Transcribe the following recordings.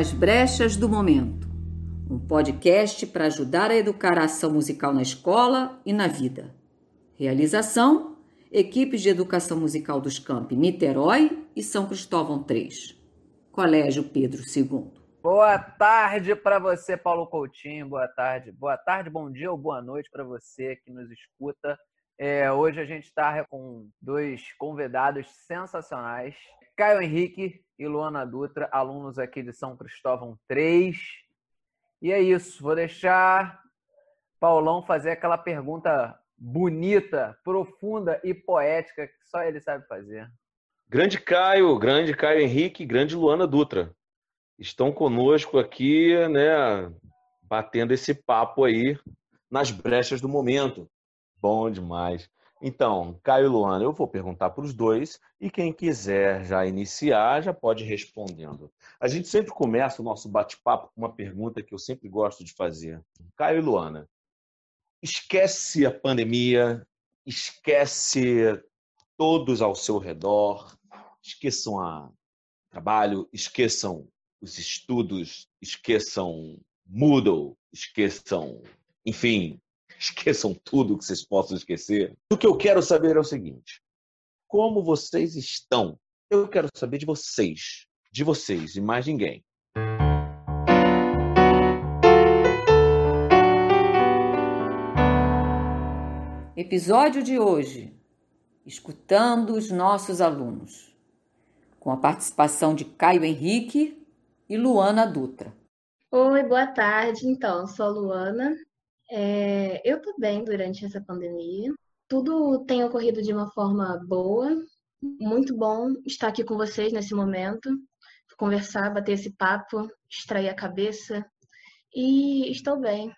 Nas Brechas do Momento, um podcast para ajudar a educar a ação musical na escola e na vida. Realização: equipes de educação musical dos campi Niterói e São Cristóvão III. Colégio Pedro II. Boa tarde para você, Paulo Coutinho. Boa tarde. Boa tarde, bom dia ou boa noite para você que nos escuta. É, hoje a gente está com dois convidados sensacionais, Caio Henrique e Luana Dutra, alunos aqui de São Cristóvão 3. E é isso, vou deixar Paulão fazer aquela pergunta bonita, profunda e poética que só ele sabe fazer. Grande Caio, grande Caio Henrique, grande Luana Dutra. Estão conosco aqui, né, batendo esse papo aí nas brechas do momento. Bom demais. Então, Caio e Luana, eu vou perguntar para os dois e quem quiser já iniciar já pode ir respondendo. A gente sempre começa o nosso bate-papo com uma pergunta que eu sempre gosto de fazer. Caio e Luana, esquece a pandemia, esquece todos ao seu redor, esqueçam o trabalho, esqueçam os estudos, esqueçam Moodle, esqueçam, enfim, esqueçam tudo que vocês possam esquecer. O que eu quero saber é o seguinte: como vocês estão? Eu quero saber de vocês, de vocês e mais ninguém. Episódio de hoje: Escutando os nossos alunos, com a participação de Caio Henrique e Luana Dutra. Oi, boa tarde. Então, sou a Luana. É, eu tô bem durante essa pandemia. Tudo tem ocorrido de uma forma boa. Muito bom estar aqui com vocês nesse momento, conversar, bater esse papo, extrair a cabeça. E estou bem.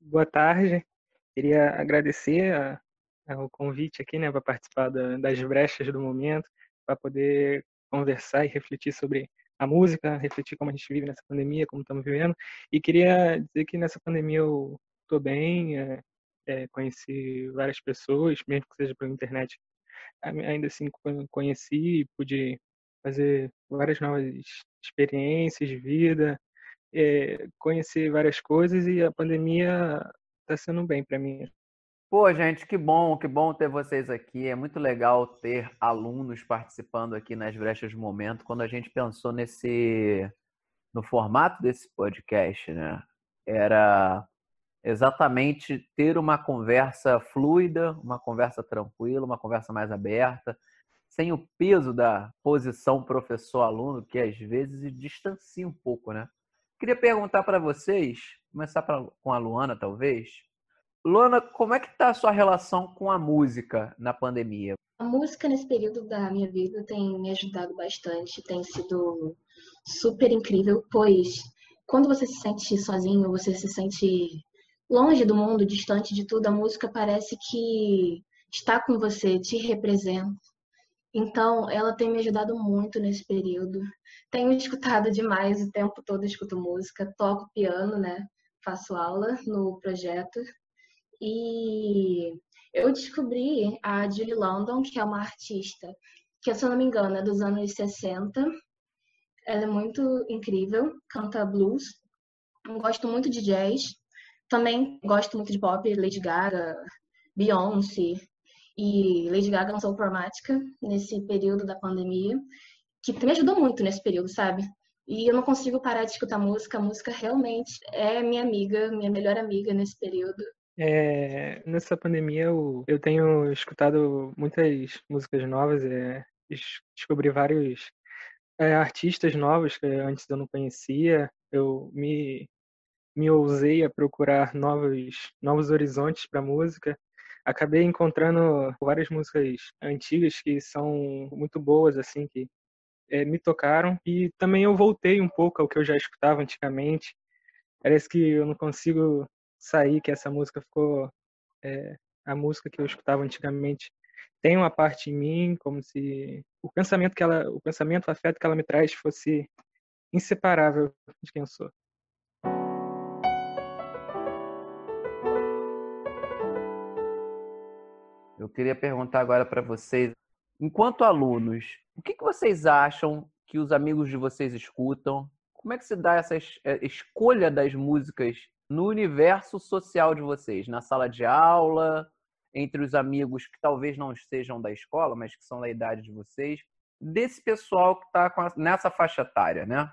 Boa tarde. Queria agradecer a, a, o convite aqui, né, para participar da, das brechas do momento, para poder conversar e refletir sobre a música, refletir como a gente vive nessa pandemia, como estamos vivendo. E queria dizer que nessa pandemia eu estou bem, é, é, conheci várias pessoas, mesmo que seja pela internet. Ainda assim, conheci, pude fazer várias novas experiências de vida, é, conhecer várias coisas e a pandemia está sendo bem para mim. Pô, gente, que bom, que bom ter vocês aqui. É muito legal ter alunos participando aqui nas brechas do momento. Quando a gente pensou nesse no formato desse podcast, né? Era exatamente ter uma conversa fluida, uma conversa tranquila, uma conversa mais aberta, sem o peso da posição professor-aluno, que às vezes distancia um pouco, né? Queria perguntar para vocês, começar pra, com a Luana, talvez. Luana, como é que está a sua relação com a música na pandemia? A música nesse período da minha vida tem me ajudado bastante, tem sido super incrível, pois quando você se sente sozinho, você se sente longe do mundo, distante de tudo, a música parece que está com você, te representa. Então, ela tem me ajudado muito nesse período. Tenho escutado demais o tempo todo, escuto música, toco piano, né? Faço aula no projeto. E eu descobri a Julie London, que é uma artista que, se eu não me engano, é dos anos 60. Ela é muito incrível, canta blues. Gosto muito de jazz. Também gosto muito de pop, Lady Gaga, Beyoncé. E Lady Gaga lançou Chromatica nesse período da pandemia, que me ajudou muito nesse período, sabe? E eu não consigo parar de escutar música. A música realmente é minha amiga, minha melhor amiga nesse período. É, nessa pandemia eu, eu tenho escutado muitas músicas novas, é, descobri vários é, artistas novos que antes eu não conhecia. Eu me me ousei a procurar novos, novos horizontes para música. Acabei encontrando várias músicas antigas que são muito boas, assim, que é, me tocaram. E também eu voltei um pouco ao que eu já escutava antigamente. Parece que eu não consigo sair, que essa música ficou. É, a música que eu escutava antigamente tem uma parte em mim, como se o pensamento que ela, o pensamento, o afeto que ela me traz fosse inseparável de quem eu sou. Queria perguntar agora para vocês, enquanto alunos, o que, que vocês acham que os amigos de vocês escutam como é que se dá essa é, escolha das músicas no universo social de vocês? Na sala de aula, entre os amigos que talvez não sejam da escola, mas que são da idade de vocês, desse pessoal que está nessa faixa etária, né?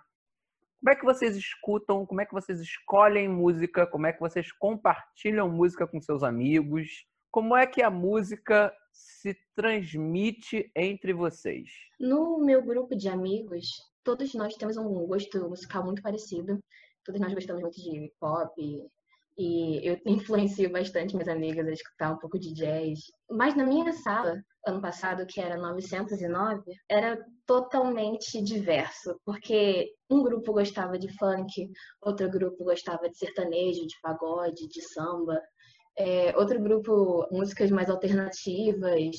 Como é que vocês escutam? Como é que vocês escolhem música? Como é que vocês compartilham música com seus amigos? Como é que a música se transmite entre vocês? No meu grupo de amigos, todos nós temos um gosto musical muito parecido. Todos nós gostamos muito de pop, e eu influencio bastante minhas amigas a escutar um pouco de jazz. Mas na minha sala, ano passado, que era 909, era totalmente diverso, porque um grupo gostava de funk, outro grupo gostava de sertanejo, de pagode, de samba, é, outro grupo músicas mais alternativas,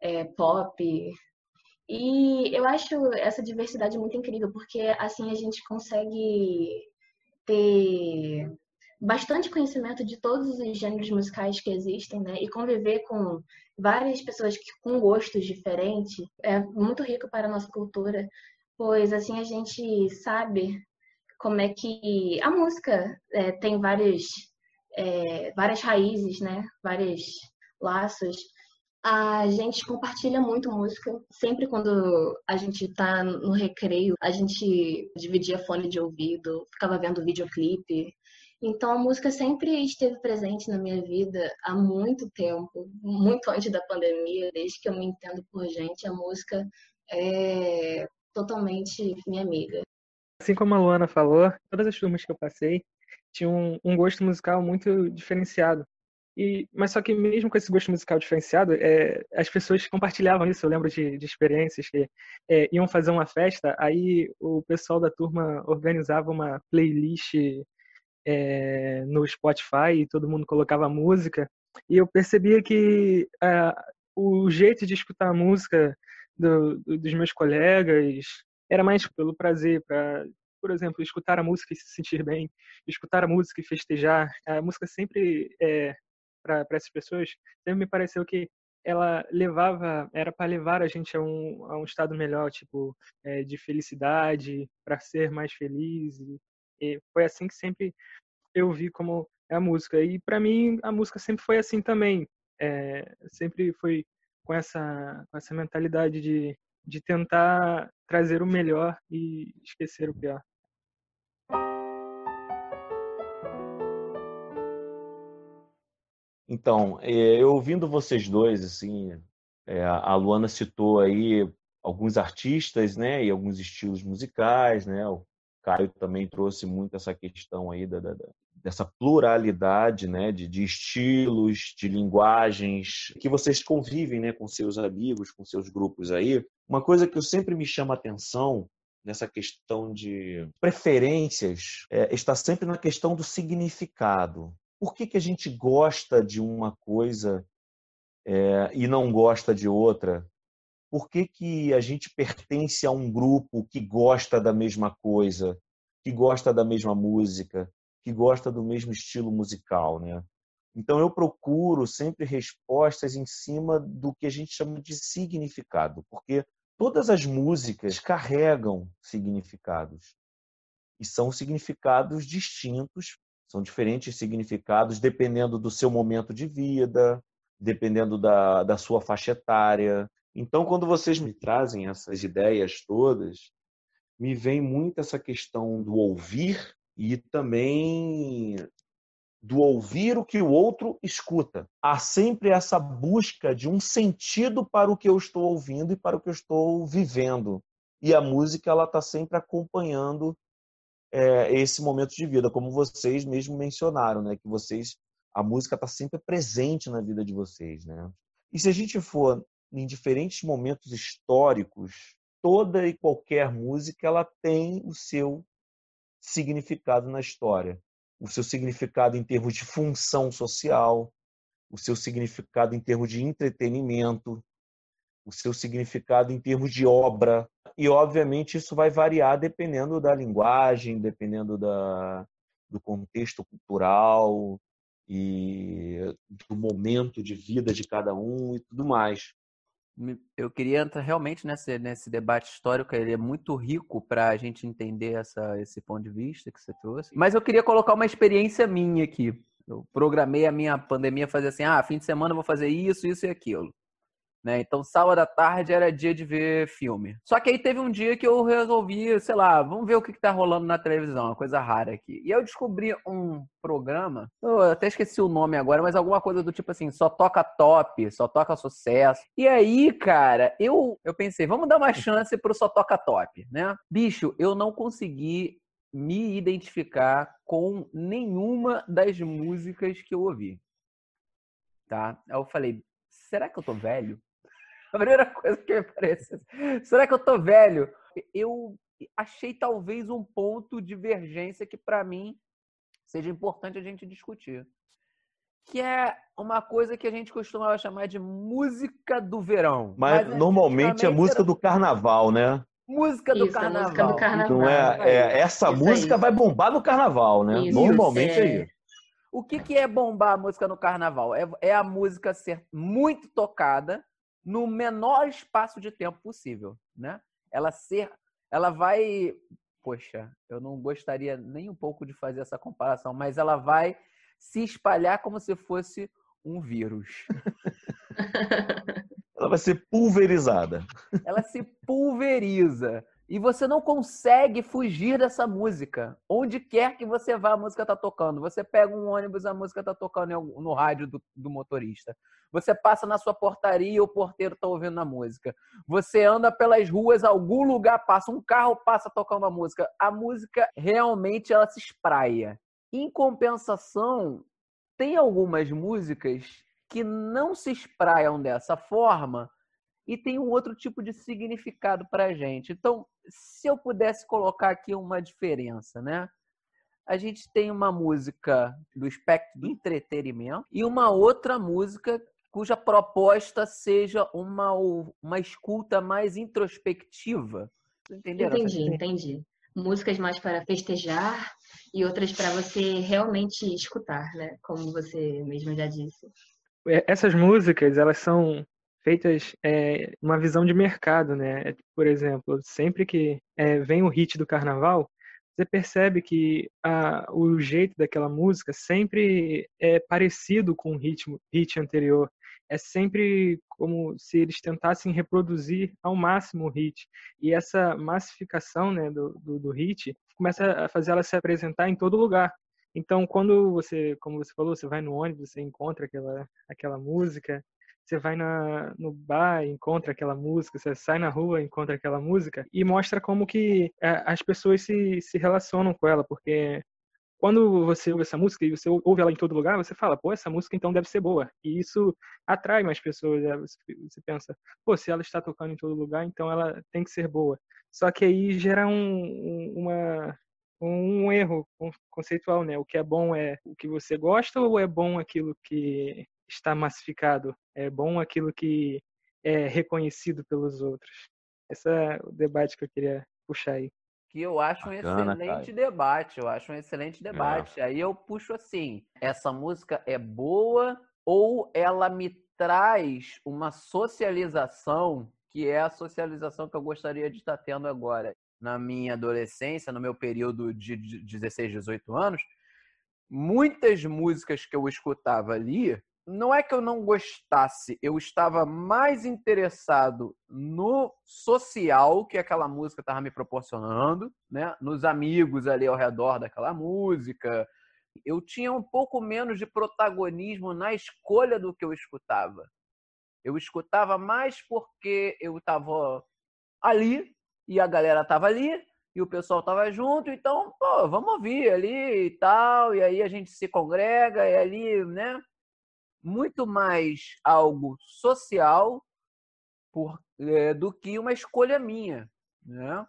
é, pop. E eu acho essa diversidade muito incrível, porque assim a gente consegue ter bastante conhecimento de todos os gêneros musicais que existem, né? E conviver com várias pessoas que, com gostos diferentes é muito rico para a nossa cultura, pois assim a gente sabe como é que a música é, tem vários, é, várias raízes, né? Vários laços. A gente compartilha muito música. Sempre quando a gente tá no recreio, a gente dividia fone de ouvido, ficava vendo videoclipe. Então a música sempre esteve presente na minha vida há muito tempo, muito antes da pandemia, desde que eu me entendo por gente, a música é totalmente minha amiga. Assim como a Luana falou, todas as turmas que eu passei tinham um, um gosto musical muito diferenciado. E, mas só que mesmo com esse gosto musical diferenciado, é, as pessoas compartilhavam isso. Eu lembro de, de experiências que é, iam fazer uma festa, aí o pessoal da turma organizava uma playlist é, no Spotify e todo mundo colocava música. E eu percebia que uh, o jeito de escutar a música do, do, dos meus colegas era mais pelo prazer, para, por exemplo, escutar a música e se sentir bem, escutar a música e festejar. A música sempre, é, para essas pessoas, sempre me pareceu que ela levava, era para levar a gente a um, a um estado melhor, tipo, é, de felicidade, para ser mais feliz. E, e foi assim que sempre eu vi como é a música. E para mim a música sempre foi assim também. É, sempre foi com essa com essa mentalidade de de tentar trazer o melhor e esquecer o pior. Então, é, eu ouvindo vocês dois, assim, é, a Luana citou aí alguns artistas, né, e alguns estilos musicais, né, o Caio também trouxe muito essa questão aí da, da, dessa pluralidade né, de, de, estilos, de linguagens, que vocês convivem né, com seus amigos, com seus grupos aí. Uma coisa que eu sempre me chama atenção nessa questão de preferências é, está sempre na questão do significado. Por que, que a gente gosta de uma coisa é, e não gosta de outra? Por que, que a gente pertence a um grupo que gosta da mesma coisa, que gosta da mesma música, que gosta do mesmo estilo musical, né? Então eu procuro sempre respostas em cima do que a gente chama de significado, porque todas as músicas carregam significados e são significados distintos, são diferentes significados dependendo do seu momento de vida, dependendo da, da sua faixa etária. Então, quando vocês me trazem essas ideias todas, me vem muito essa questão do ouvir e também do ouvir o que o outro escuta. Há sempre essa busca de um sentido para o que eu estou ouvindo e para o que eu estou vivendo. E a música ela está sempre acompanhando é, esse momento de vida, como vocês mesmo mencionaram, né? Que vocês a música está sempre presente na vida de vocês, né? E se a gente for em diferentes momentos históricos, toda e qualquer música ela tem o seu significado na história. O seu significado em termos de função social, o seu significado em termos de entretenimento, o seu significado em termos de obra. E, obviamente, isso vai variar dependendo da linguagem, dependendo da, do contexto cultural e do momento de vida de cada um e tudo mais. Eu queria entrar realmente nesse, nesse debate histórico, ele é muito rico para a gente entender essa, esse ponto de vista que você trouxe. Mas eu queria colocar uma experiência minha aqui. Eu programei a minha pandemia fazer assim: ah, fim de semana eu vou fazer isso, isso e aquilo. Né? Então, sábado à tarde era dia de ver filme. Só que aí teve um dia que eu resolvi, sei lá, vamos ver o que, está rolando na televisão, uma coisa rara aqui. E eu descobri um programa, eu até esqueci o nome agora, mas alguma coisa do tipo assim, só toca top, só toca sucesso. E aí, cara, eu, eu pensei, vamos dar uma chance pro só toca top, né? Bicho, eu não consegui me identificar com nenhuma das músicas que eu ouvi. Tá? Aí eu falei, será que eu tô velho? A primeira coisa que me parece. Será que eu tô velho? Eu achei talvez um ponto de divergência que para mim seja importante a gente discutir. Que é uma coisa que a gente costumava chamar de música do verão. Mas, Mas normalmente é música era... do carnaval, né? Música do, Isso, carnaval. música do carnaval. Não é, é essa isso música aí. vai bombar no carnaval, né? Isso, normalmente é, é isso. O que, que é bombar a música no carnaval? É, é a música ser muito tocada no menor espaço de tempo possível, né? Ela ser, ela vai, poxa, eu não gostaria nem um pouco de fazer essa comparação, mas ela vai se espalhar como se fosse um vírus. ela vai ser pulverizada. Ela se pulveriza. E você não consegue fugir dessa música. Onde quer que você vá, a música está tocando. Você pega um ônibus, a música está tocando no rádio do, do, motorista. Você passa na sua portaria, o porteiro está ouvindo a música. Você anda pelas ruas, algum lugar passa, um carro passa tocando a música. A música realmente ela se espraia. Em compensação, tem algumas músicas que não se espraiam dessa forma, e tem um outro tipo de significado para a gente. Então, se eu pudesse colocar aqui uma diferença, né? A gente tem uma música do espectro do entretenimento e uma outra música cuja proposta seja uma, uma escuta mais introspectiva. Entenderam? Entendi, entendi. Músicas mais para festejar e outras para você realmente escutar, né? Como você mesmo já disse. É, essas músicas, elas são feitas é, uma visão de mercado, né? É, por exemplo, sempre que é, vem o hit do carnaval, você percebe que a, o jeito daquela música sempre é parecido com o ritmo, hit anterior. É sempre como se eles tentassem reproduzir ao máximo o hit. E essa massificação né, do, do, do hit começa a fazer ela se apresentar em todo lugar. Então, quando você, como você falou, você vai no ônibus, você encontra aquela, aquela música, você vai na, no bar, encontra aquela música, você sai na rua, encontra aquela música, e mostra como que é, as pessoas se, se relacionam com ela, porque quando você ouve essa música e você ouve ela em todo lugar, você fala, pô, essa música então deve ser boa. E isso atrai mais pessoas. Né? Você pensa, pô, se ela está tocando em todo lugar, então ela tem que ser boa. Só que aí gera um, uma, um erro conceitual, né? O que é bom é o que você gosta ou é bom aquilo que está massificado, é bom aquilo que é reconhecido pelos outros. Esse é o debate que eu queria puxar aí. Que eu acho Bacana, um excelente cara. debate, eu acho um excelente é. debate. É. Aí eu puxo assim, essa música é boa ou ela me traz uma socialização que é a socialização que eu gostaria de estar tendo agora. Na minha adolescência, no meu período de 16, 18 anos, muitas músicas que eu escutava ali não é que eu não gostasse, eu estava mais interessado no social que aquela música estava me proporcionando, né? Nos amigos ali ao redor daquela música. Eu tinha um pouco menos de protagonismo na escolha do que eu escutava. Eu escutava mais porque eu estava ali e a galera estava ali e o pessoal estava junto, então, pô, vamos ouvir ali e tal, e aí a gente se congrega e ali, né? Muito mais algo social por, é, do que uma escolha minha. Né?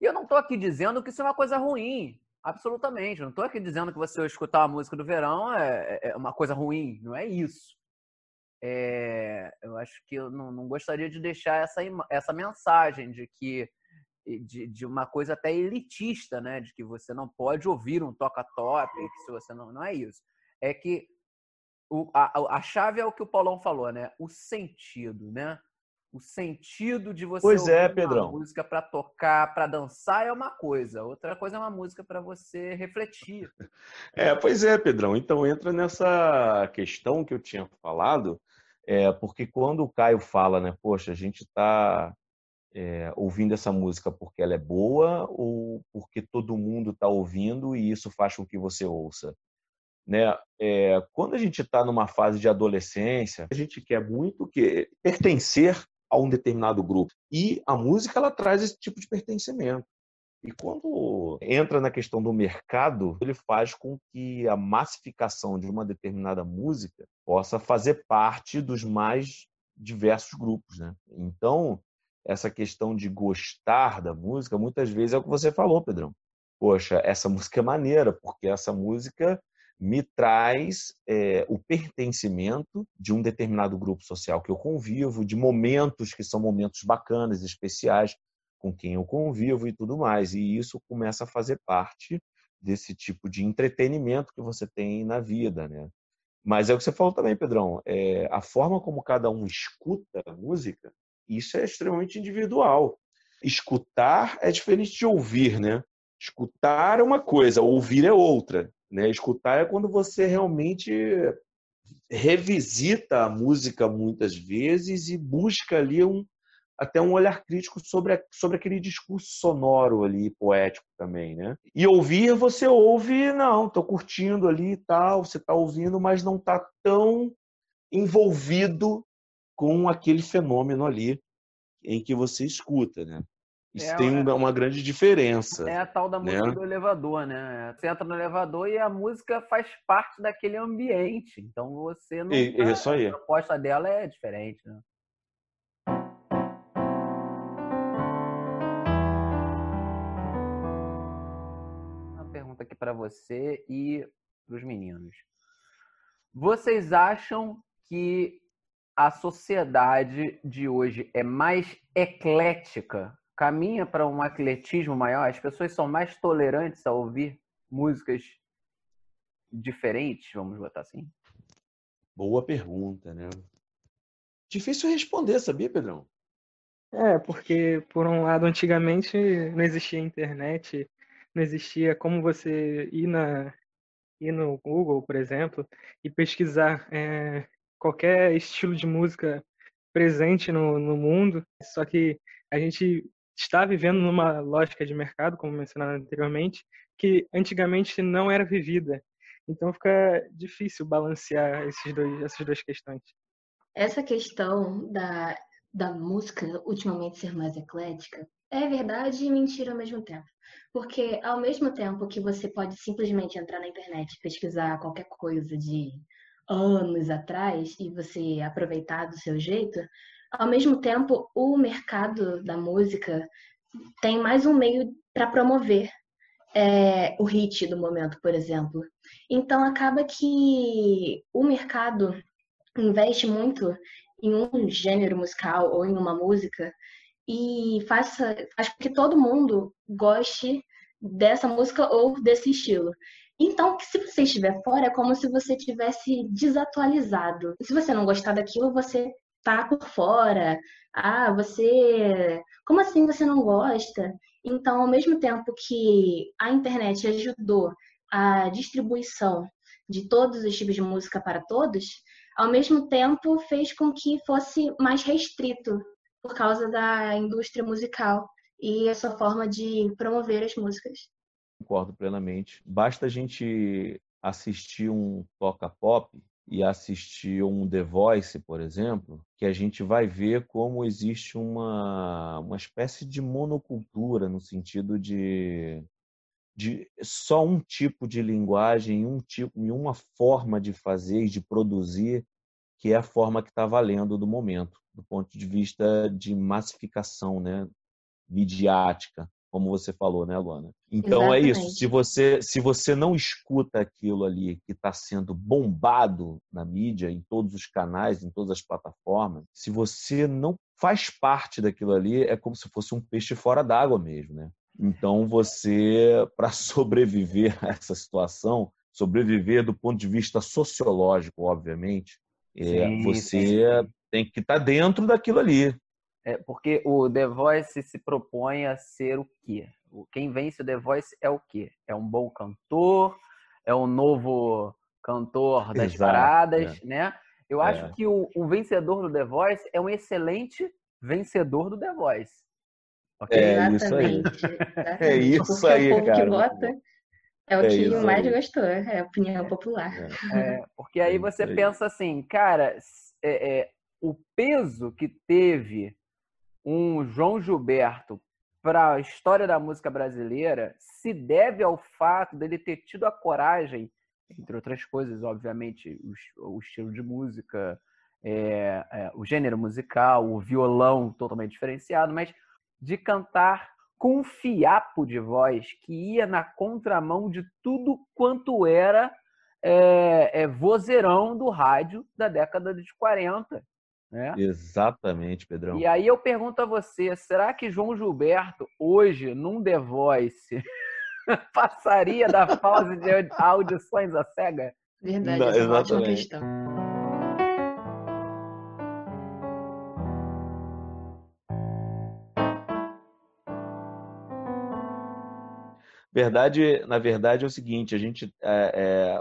E eu não estou aqui dizendo que isso é uma coisa ruim, absolutamente. Eu não estou aqui dizendo que você escutar a música do verão é, é, é uma coisa ruim, não é isso. É, eu acho que eu não, não, gostaria de deixar essa, essa mensagem de que de, de, uma coisa até elitista, né? De que você não pode ouvir um toca-top, se você não. Não é isso. É que o, a, a chave é o que o Paulão falou, né? O sentido, né? O sentido de você pois é, Pedrão. uma música para tocar, para dançar é uma coisa. Outra coisa é uma música para você refletir. É, pois é, Pedrão. Então entra nessa questão que eu tinha falado, é, porque quando o Caio fala, né, poxa, a gente está é, ouvindo essa música porque ela é boa ou porque todo mundo está ouvindo e isso faz com que você ouça? Né? É, quando a gente está numa fase de adolescência, a gente quer muito que pertencer a um determinado grupo. E a música ela traz esse tipo de pertencimento. E quando entra na questão do mercado, ele faz com que a massificação de uma determinada música possa fazer parte dos mais diversos grupos, né? Então, essa questão de gostar da música, muitas vezes é o que você falou, Pedrão. Poxa, essa música é maneira, porque essa música me traz é, o pertencimento de um determinado grupo social que eu convivo, de momentos que são momentos bacanas, especiais, com quem eu convivo e tudo mais. E isso começa a fazer parte desse tipo de entretenimento que você tem na vida, né? Mas é o que você falou também, Pedrão. É, a forma como cada um escuta a música, isso é extremamente individual. Escutar é diferente de ouvir, né? Escutar é uma coisa, ouvir é outra. Né? Escutar é quando você realmente revisita a música muitas vezes e busca ali um, até um olhar crítico sobre, a, sobre aquele discurso sonoro ali, poético também, né? E ouvir, você ouve, não, tô curtindo ali e tal, você tá ouvindo, mas não tá tão envolvido com aquele fenômeno ali em que você escuta, né? Isso é, tem é, uma grande diferença. É a tal da música né? do elevador, né? Você entra no elevador e a música faz parte daquele ambiente. Então você não. E, tá, isso aí. A proposta dela é diferente, né? Uma pergunta aqui para você e para os meninos. Vocês acham que a sociedade de hoje é mais eclética caminha para um atletismo maior? As pessoas são mais tolerantes a ouvir músicas diferentes, vamos botar assim? Boa pergunta, né? Difícil responder, sabia, Pedrão? É, porque, por um lado, antigamente não existia internet, não existia como você ir, na, ir no Google, por exemplo, e pesquisar é, qualquer estilo de música presente no, no mundo. Só que a gente está vivendo numa lógica de mercado, como mencionado anteriormente, que antigamente não era vivida. Então fica difícil balancear esses dois, essas duas questões. Essa questão da, da música ultimamente ser mais eclética é verdade e mentira ao mesmo tempo. Porque ao mesmo tempo que você pode simplesmente entrar na internet e pesquisar qualquer coisa de anos atrás e você aproveitar do seu jeito, ao mesmo tempo, o mercado da música tem mais um meio para promover é, o hit do momento, por exemplo. Então, acaba que o mercado investe muito em um gênero musical ou em uma música e faça, faz com que todo mundo goste dessa música ou desse estilo. Então, se você estiver fora, é como se você tivesse desatualizado. Se você não gostar daquilo, você tá por fora. Ah, você. Como assim você não gosta? Então, ao mesmo tempo que a internet ajudou a distribuição de todos os tipos de música para todos, ao mesmo tempo fez com que fosse mais restrito por causa da indústria musical e a sua forma de promover as músicas. Concordo plenamente. Basta a gente assistir um toca pop e assistir um The Voice, por exemplo, que a gente vai ver como existe uma, uma espécie de monocultura no sentido de, de só um tipo de linguagem, um tipo, e uma forma de fazer e de produzir que é a forma que está valendo do momento, do ponto de vista de massificação, né, midiática como você falou, né, Luana? Então Exatamente. é isso. Se você, se você não escuta aquilo ali que está sendo bombado na mídia, em todos os canais, em todas as plataformas, se você não faz parte daquilo ali, é como se fosse um peixe fora d'água mesmo, né? Então você, para sobreviver a essa situação, sobreviver do ponto de vista sociológico, obviamente, é, sim, você sim. tem que estar tá dentro daquilo ali. É, porque o The Voice se propõe a ser o quê? Quem vence o The Voice é o quê? É um bom cantor, é um novo cantor das Exato, paradas, é. né? Eu é. acho que o, o, vencedor do The Voice é um excelente vencedor do The Voice. Okay? É Exatamente. isso aí. É isso aí, é o povo cara. que vota é o é que mais gostou, é a opinião popular. É, porque aí você aí. pensa assim, cara, o peso que teve um João Gilberto para a história da música brasileira se deve ao fato dele ter tido a coragem, entre outras coisas, obviamente, o, estilo de música, é, é, o gênero musical, o violão totalmente diferenciado, mas de cantar com um fiapo de voz que ia na contramão de tudo quanto era é, é vozeirão do rádio da década de 40. Né? Exatamente, Pedrão. E aí eu pergunto a você, será que João Gilberto, hoje, num The Voice, passaria da fase de audições à cega? Verdade, Não, essa é uma ótima questão. Verdade, na verdade é o seguinte, a gente, é,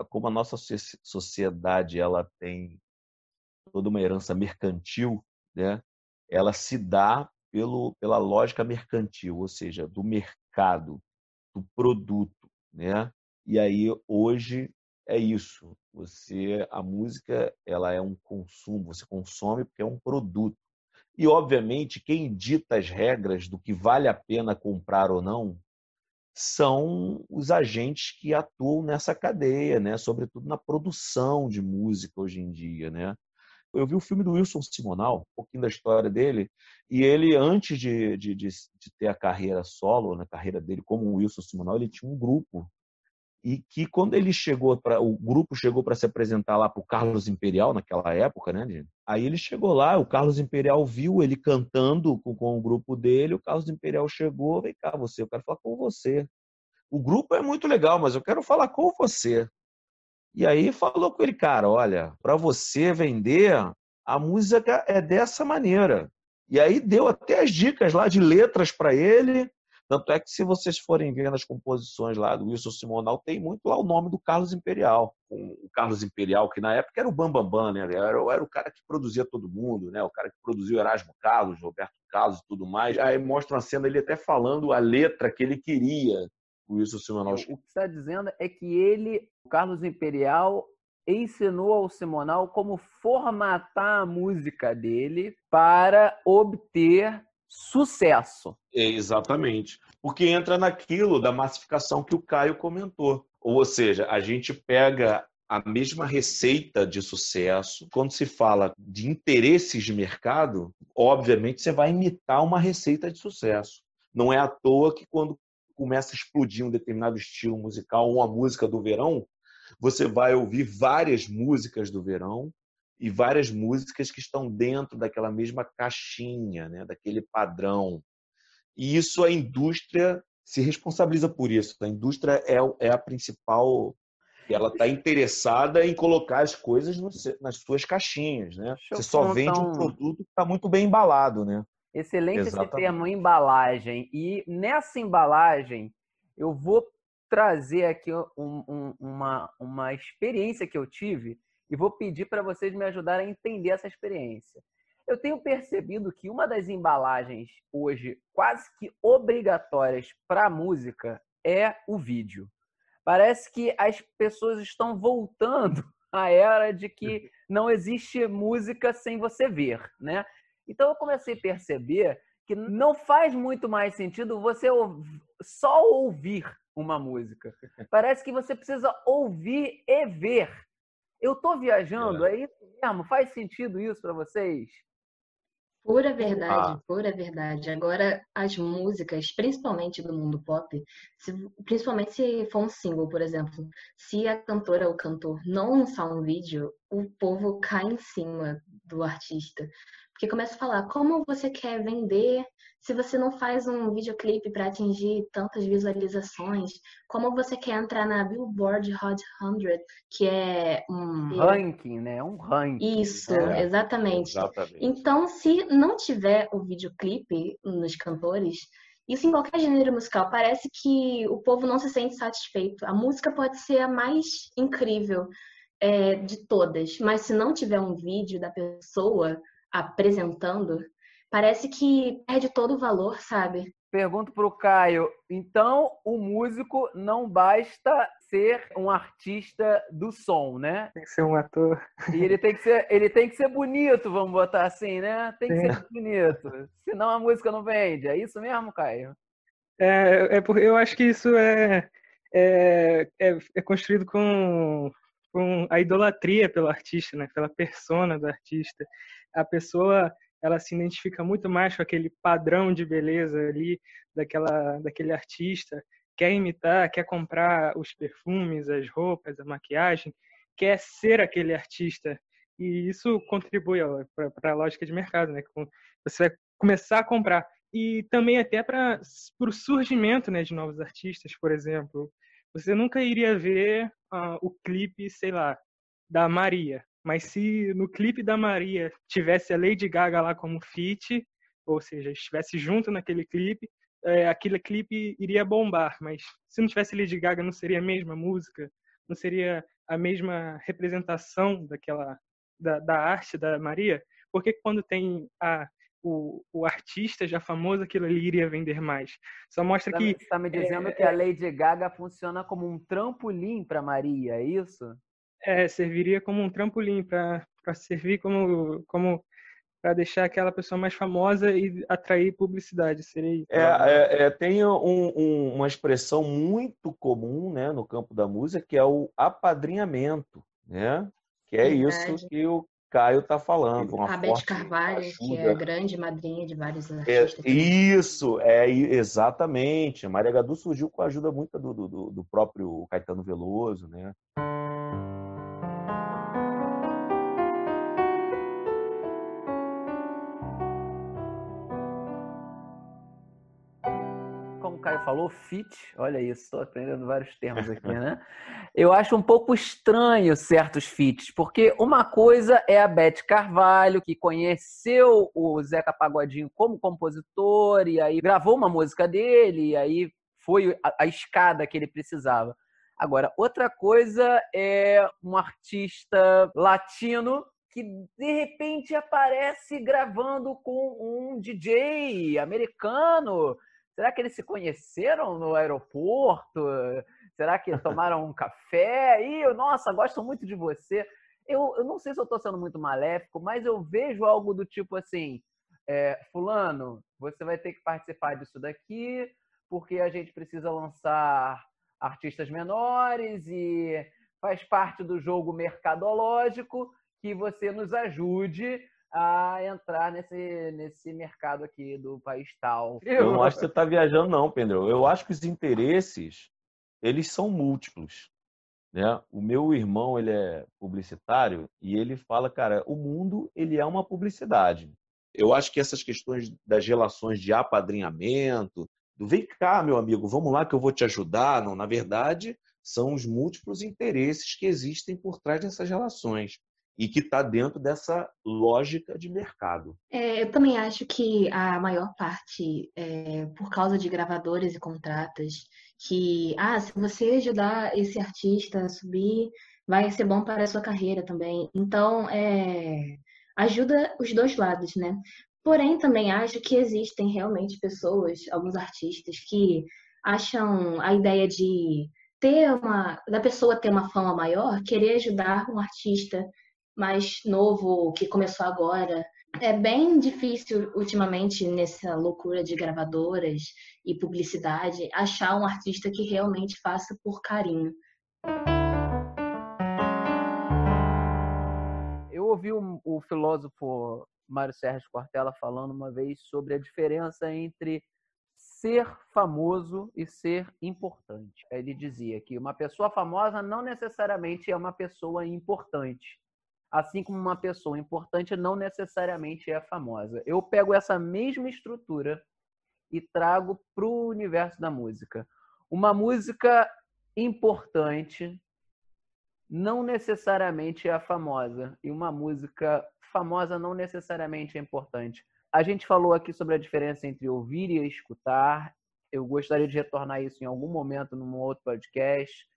é, como a nossa sociedade ela tem toda uma herança mercantil, né? ela se dá pelo, pela lógica mercantil, ou seja, do mercado, do produto. Né? E aí, hoje, é isso. Você, a música, ela é um consumo, você consome porque é um produto. E, obviamente, quem dita as regras do que vale a pena comprar ou não são os agentes que atuam nessa cadeia, né? sobretudo na produção de música hoje em dia. Né? Eu vi o filme do Wilson Simonal, um pouquinho da história dele, e ele, antes de, de, de, de ter a carreira solo, na carreira dele como Wilson Simonal, ele tinha um grupo. E que quando ele chegou para o grupo chegou para se apresentar lá para o Carlos Imperial naquela época, né? Aí ele chegou lá, o Carlos Imperial viu ele cantando com, com o grupo dele, o Carlos Imperial chegou, vem cá você, eu quero falar com você. O grupo é muito legal, mas eu quero falar com você. E aí falou com ele, cara, olha, para você vender, a música é dessa maneira. E aí deu até as dicas lá de letras para ele. Tanto é que se vocês forem vendo as composições lá do Wilson Simonal, tem muito lá o nome do Carlos Imperial. O Carlos Imperial, que na época era o Bambambam, Bam Bam, né? Era, era o cara que produzia todo mundo, né? O cara que produziu Erasmo Carlos, Roberto Carlos e tudo mais. Aí mostra uma cena ele até falando a letra que ele queria o Wilson Simonal. O que está dizendo é que ele, o Carlos Imperial, ensinou ao Simonal como formatar a música dele para obter sucesso. É, exatamente. Porque entra naquilo da massificação que o Caio comentou. Ou seja, a gente pega a mesma receita de sucesso. Quando se fala de interesses de mercado, obviamente você vai imitar uma receita de sucesso. Não é à toa que quando começa a explodir um determinado estilo musical, uma música do verão, você vai ouvir várias músicas do verão e várias músicas que estão dentro daquela mesma caixinha, né, daquele padrão. E isso a indústria se responsabiliza por isso. A indústria é, é a principal ela está interessada em colocar as coisas nas suas caixinhas, né? Você só vende um produto que está muito bem embalado, né? Excelente Exatamente. esse termo, embalagem. E nessa embalagem, eu vou trazer aqui um, um, uma, uma experiência que eu tive e vou pedir para vocês me ajudarem a entender essa experiência. Eu tenho percebido que uma das embalagens hoje quase que obrigatórias para a música é o vídeo. Parece que as pessoas estão voltando à era de que não existe música sem você ver, né? Então eu comecei a perceber que não faz muito mais sentido você só ouvir uma música. Parece que você precisa ouvir e ver. Eu estou viajando, é. é isso mesmo? Faz sentido isso para vocês? Pura verdade, ah. pura verdade. Agora, as músicas, principalmente do mundo pop, se, principalmente se for um single, por exemplo, se a cantora ou cantor não lançar um vídeo, o povo cai em cima do artista. Porque começa a falar como você quer vender se você não faz um videoclipe para atingir tantas visualizações, como você quer entrar na Billboard Hot 100, que é um ranking, né? Um ranking. Isso, né? exatamente. exatamente. Então, se não tiver o videoclipe nos cantores, isso em qualquer gênero musical, parece que o povo não se sente satisfeito. A música pode ser a mais incrível é, de todas, mas se não tiver um vídeo da pessoa apresentando, parece que perde todo o valor, sabe? Pergunto para o Caio, então o músico não basta ser um artista do som, né? Tem que ser um ator. E ele tem que ser, ele tem que ser bonito, vamos botar assim, né? Tem que Sim. ser bonito. Senão a música não vende. É isso mesmo, Caio? É, é porque eu acho que isso é, é, é, é construído com, com a idolatria pelo artista, né? Pela persona do artista. A pessoa ela se identifica muito mais com aquele padrão de beleza ali daquela daquele artista, quer imitar, quer comprar os perfumes, as roupas, a maquiagem, quer ser aquele artista. E isso contribui para a lógica de mercado, né? Você vai começar a comprar e também até para o surgimento né, de novos artistas, por exemplo. Você nunca iria ver uh, o clipe, sei lá, da Maria, mas se no clipe da Maria tivesse a Lady Gaga lá como feat, ou seja, estivesse junto naquele clipe, é, aquele clipe iria bombar. Mas se não tivesse Lady Gaga, não seria a mesma música, não seria a mesma representação daquela da, da arte da Maria. Porque quando tem a o, o, artista já famoso, aquilo ali iria vender mais. Só mostra tá que. Você está me dizendo é, que a Lady Gaga funciona como um trampolim para Maria, é isso? É, serviria como um trampolim para servir como, como para deixar aquela pessoa mais famosa e atrair publicidade. Seria é, é, é, tem um, um, uma expressão muito comum né, no campo da música que é o apadrinhamento, né? Que é Verdade. isso que o Caio está falando. Uma a Beth Carvalho, ajuda. que é grande madrinha de vários é, artistas. É, isso, é exatamente. A Maria Gadu surgiu com a ajuda muito do, do, do próprio Caetano Veloso, né? Caio falou, fit, olha isso, estou aprendendo vários termos aqui, né? Eu acho um pouco estranho certos fits, porque uma coisa é a Beth Carvalho, que conheceu o Zeca Pagodinho como compositor, e aí gravou uma música dele, e aí foi a, a escada que ele precisava. Agora, outra coisa é um artista latino que de repente aparece gravando com um DJ americano Será que eles se conheceram no aeroporto? Será que tomaram um café? E, nossa, gosto muito de você. Eu, eu não sei se eu estou sendo muito maléfico, mas eu vejo algo do tipo assim: é, Fulano, você vai ter que participar disso daqui, porque a gente precisa lançar artistas menores e faz parte do jogo mercadológico que você nos ajude a entrar nesse, nesse mercado aqui do país tal. Eu não acho que você está viajando, não, Pedro. Eu acho que os interesses, eles são múltiplos. Né? O meu irmão, ele é publicitário e ele fala, cara, o mundo, ele é uma publicidade. Eu acho que essas questões das relações de apadrinhamento, do vem cá, meu amigo, vamos lá que eu vou te ajudar. Não, na verdade, são os múltiplos interesses que existem por trás dessas relações e que está dentro dessa lógica de mercado. É, eu também acho que a maior parte, é, por causa de gravadores e contratos, que, ah, se você ajudar esse artista a subir, vai ser bom para a sua carreira também. Então, é, ajuda os dois lados, né? Porém, também acho que existem realmente pessoas, alguns artistas, que acham a ideia de ter uma, da pessoa ter uma fama maior, querer ajudar um artista mais novo que começou agora. É bem difícil ultimamente nessa loucura de gravadoras e publicidade achar um artista que realmente faça por carinho. Eu ouvi o, o filósofo Mário Sérgio Cortella falando uma vez sobre a diferença entre ser famoso e ser importante. Ele dizia que uma pessoa famosa não necessariamente é uma pessoa importante assim como uma pessoa importante não necessariamente é famosa. Eu pego essa mesma estrutura e trago para o universo da música. Uma música importante não necessariamente é famosa, e uma música famosa não necessariamente é importante. A gente falou aqui sobre a diferença entre ouvir e escutar. Eu gostaria de retornar isso em algum momento num outro podcast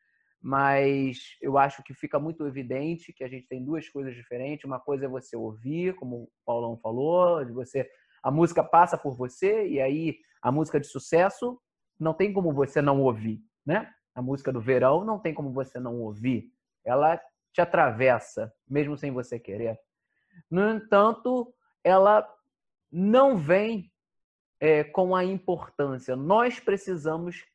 mas eu acho que fica muito evidente que a gente tem duas coisas diferentes. Uma coisa é você ouvir, como o Paulão falou, de você a música passa por você e aí a música de sucesso não tem como você não ouvir, né? A música do verão não tem como você não ouvir. Ela te atravessa, mesmo sem você querer. No entanto, ela não vem é, com a importância. Nós precisamos,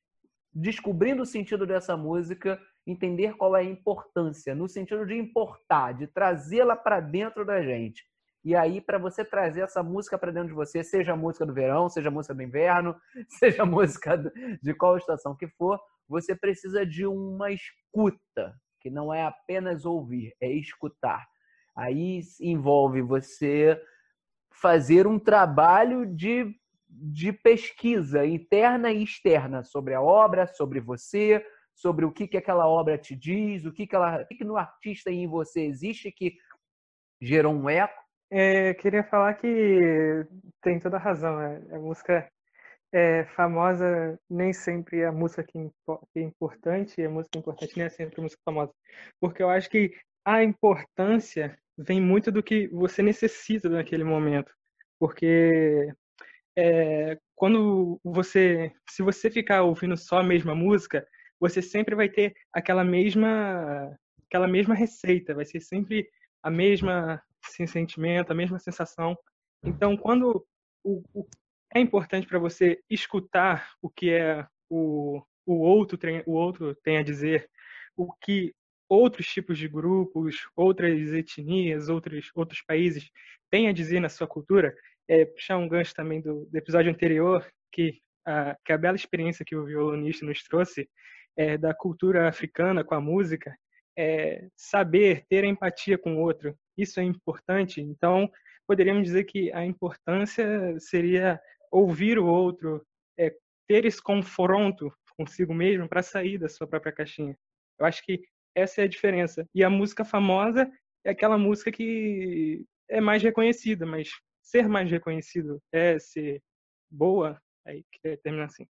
descobrindo o sentido dessa música, entender qual é a importância, no sentido de importar, de trazê-la para dentro da gente. E aí, para você trazer essa música para dentro de você, seja a música do verão, seja a música do inverno, seja a música de qual estação que for, você precisa de uma escuta, que não é apenas ouvir, é escutar. Aí envolve você fazer um trabalho de, de pesquisa interna e externa sobre a obra, sobre você, sobre o que, que aquela obra te diz, o que, que, ela, o que, que no artista e em você existe que gerou um eco. É, queria falar que tem toda a razão. É, a música é famosa nem sempre é a música que, é importante, e a música importante nem é sempre a música famosa. Porque eu acho que a importância vem muito do que você necessita naquele momento. Porque é, quando você, se você ficar ouvindo só a mesma música, você sempre vai ter aquela mesma aquela mesma receita, vai ser sempre a mesma assim, sentimento, a mesma sensação. Então, quando o, o é importante para você escutar o que é o, o outro tem, o outro tem a dizer, o que outros tipos de grupos, outras etnias, outros outros países têm a dizer na sua cultura. É, puxar um gancho também do, do episódio anterior que a, que a bela experiência que o violonista nos trouxe é, da cultura africana com a música, é, saber ter empatia com o outro, isso é importante. Então, poderíamos dizer que a importância seria ouvir o outro, é, ter esse confronto consigo mesmo para sair da sua própria caixinha. Eu acho que essa é a diferença. E a música famosa é aquela música que é mais reconhecida, mas ser mais reconhecido é ser boa, aí termina assim.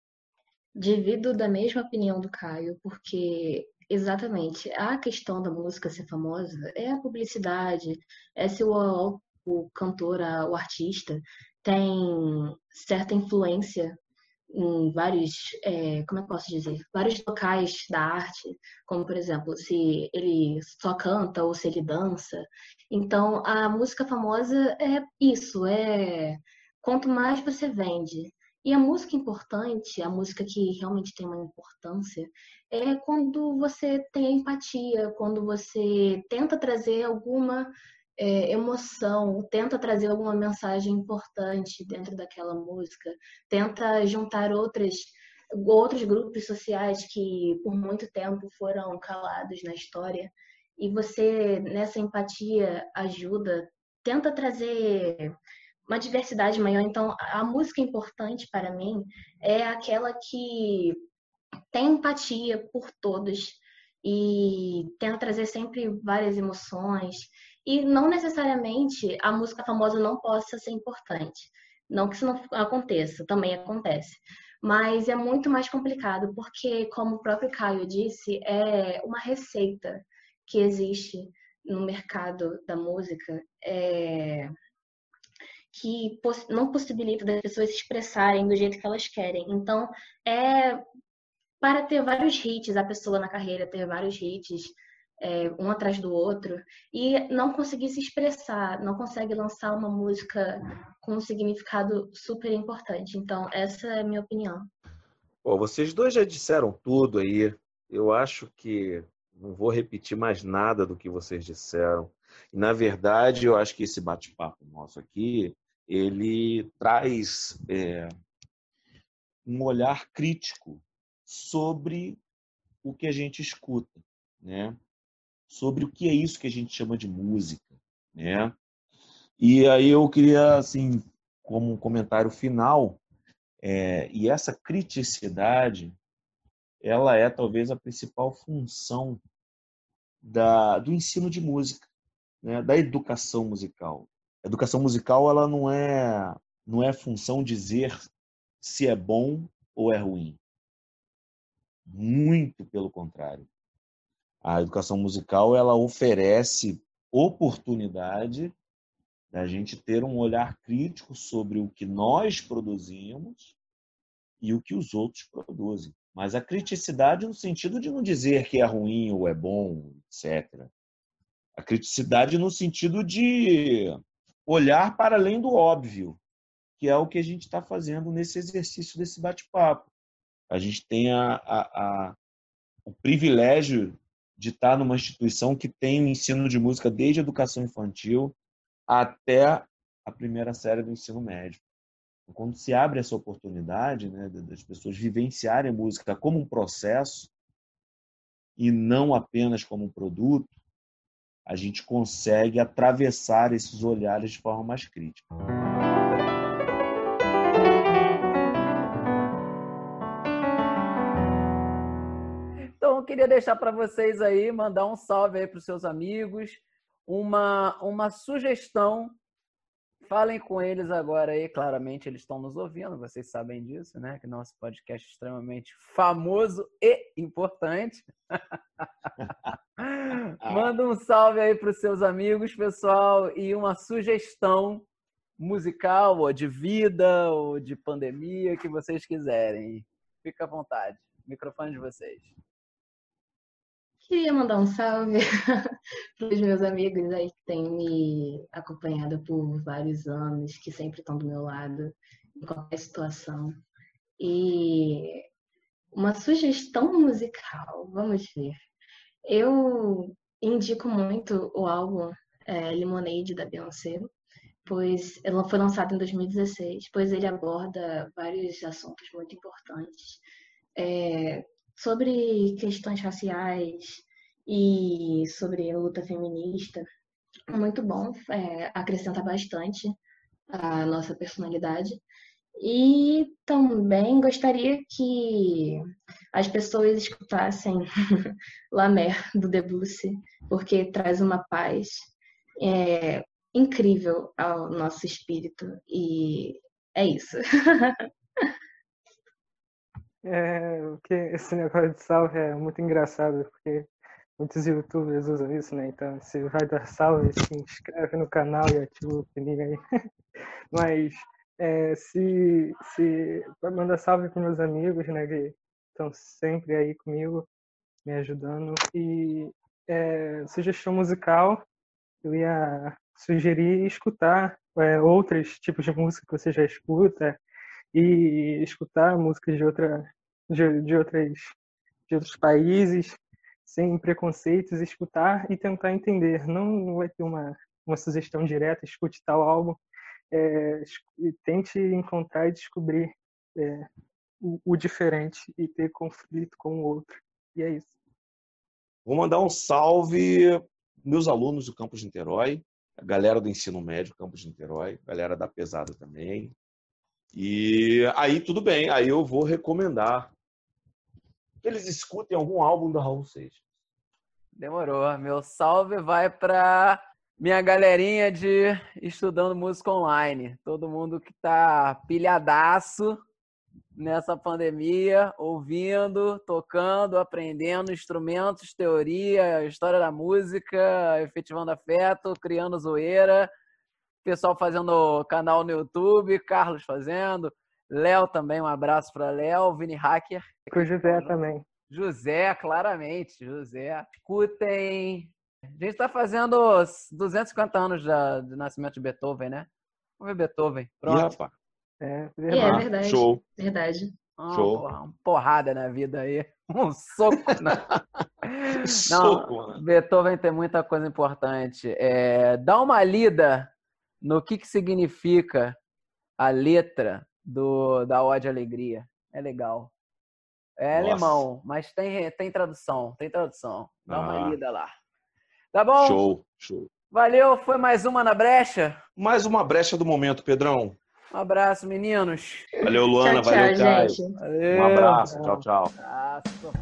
Divido da mesma opinião do Caio, porque exatamente a questão da música ser famosa é a publicidade, é se o, o cantor, o artista tem certa influência em vários, é, como é que posso dizer, vários locais da arte, como por exemplo, se ele só canta ou se ele dança. Então, a música famosa é isso, é quanto mais você vende, e a música importante, a música que realmente tem uma importância, é quando você tem empatia, quando você tenta trazer alguma é, emoção, tenta trazer alguma mensagem importante dentro daquela música, tenta juntar outras outros grupos sociais que por muito tempo foram calados na história e você nessa empatia ajuda, tenta trazer uma diversidade maior. Então, a música importante para mim é aquela que tem empatia por todos e tenta trazer sempre várias emoções. E não necessariamente a música famosa não possa ser importante. Não que isso não aconteça, também acontece. Mas é muito mais complicado, porque, como o próprio Caio disse, é uma receita que existe no mercado da música. É que não possibilita das pessoas se expressarem do jeito que elas querem. Então, é para ter vários hits, a pessoa na carreira ter vários hits, é, um atrás do outro, e não conseguir se expressar, não consegue lançar uma música com um significado super importante. Então, essa é a minha opinião. Bom, vocês dois já disseram tudo aí. Eu acho que não vou repetir mais nada do que vocês disseram. E, na verdade, eu acho que esse bate-papo nosso aqui, ele traz é, um olhar crítico sobre o que a gente escuta, né? sobre o que é isso que a gente chama de música. né? E aí eu queria, assim, como um comentário final, é, e essa criticidade, ela é talvez a principal função da, do ensino de música, né? da educação musical. Educação musical ela não é não é função dizer se é bom ou é ruim. Muito pelo contrário. A educação musical ela oferece oportunidade da gente ter um olhar crítico sobre o que nós produzimos e o que os outros produzem. Mas a criticidade no sentido de não dizer que é ruim ou é bom, etc. A criticidade no sentido de olhar para além do óbvio, que é o que a gente está fazendo nesse exercício desse bate-papo. A gente tem a, a, a, o privilégio de estar numa instituição que tem o ensino de música desde a educação infantil até a primeira série do ensino médio. Então, quando se abre essa oportunidade né, das pessoas vivenciarem a música como um processo e não apenas como um produto, a gente consegue atravessar esses olhares de forma mais crítica. queria deixar para vocês aí, mandar um salve aí para os seus amigos, uma, uma sugestão. Falem com eles agora aí, claramente eles estão nos ouvindo, vocês sabem disso, né? Que nosso podcast é extremamente famoso e importante. Manda um salve aí para os seus amigos, pessoal, e uma sugestão musical, ou de vida, ou de pandemia, que vocês quiserem. Fica à vontade. Microfone de vocês. Queria mandar um salve para os meus amigos aí que têm me acompanhado por vários anos, que sempre estão do meu lado em qualquer situação. E uma sugestão musical, vamos ver. Eu indico muito o álbum é, Lemonade da Beyoncé, pois ela foi lançada em 2016, pois ele aborda vários assuntos muito importantes. É, sobre questões raciais e sobre a luta feminista. Muito bom, é, acrescenta bastante a nossa personalidade. E também gostaria que as pessoas escutassem La Mer, do Debussy, porque traz uma paz é, incrível ao nosso espírito. E é isso. É, que esse negócio de salve é muito engraçado, porque muitos youtubers usam isso, né? Então, você vai dar salve, se inscreve no canal e ativa o sininho aí. Mas, é, se, se manda salve para meus amigos, né? Que estão sempre aí comigo, me ajudando. E é, sugestão musical, eu ia sugerir escutar é, outros tipos de música que você já escuta e escutar músicas de outra de, de, outras, de outros países, sem preconceitos, escutar e tentar entender. Não vai ter uma, uma sugestão direta, escute tal álbum, é, tente encontrar e descobrir é, o, o, diferente e ter conflito com o outro. E é isso. Vou mandar um salve meus alunos do campus de Niterói, a galera do ensino médio campus de Niterói, galera da pesada também. E aí tudo bem, aí eu vou recomendar que eles escutem algum álbum do Raul Seixas. Demorou. Meu salve vai para minha galerinha de estudando música online. Todo mundo que tá pilhadaço nessa pandemia, ouvindo, tocando, aprendendo instrumentos, teoria, história da música, efetivando afeto, criando zoeira. Pessoal fazendo canal no YouTube, Carlos fazendo, Léo também, um abraço para Léo, Vini Hacker. E com o José também. José, claramente, José. Escutem. A gente está fazendo 250 anos de, de nascimento de Beethoven, né? Vamos ver Beethoven. Pronto. É, verdade. É, verdade. Show. Verdade. Ah, Show. Porra, uma porrada na vida aí. Um soco. Na... Não, soco, mano. Beethoven tem muita coisa importante. É, dá uma lida no que, que significa a letra do, da Ode Alegria. É legal. É Nossa. alemão, mas tem, tem tradução, tem tradução. Dá ah. uma lida lá. Tá bom? Show, show. Valeu, foi mais uma na brecha. Mais uma brecha do momento, Pedrão. Um abraço, meninos. Valeu, Luana. tchau, valeu, tchau, Caio. gente. Valeu. Um abraço. Tchau, tchau. Abraço.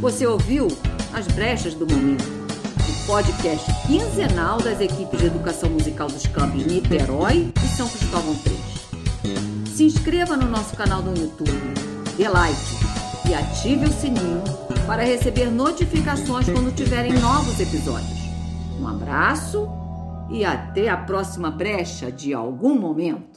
Você ouviu As Brechas do Momento, podcast quinzenal das equipes de educação musical dos campos Niterói e São Cristóvão 3. Se inscreva no nosso canal do YouTube, dê like e ative o sininho para receber notificações quando tiverem novos episódios. Um abraço e até a próxima brecha de algum momento.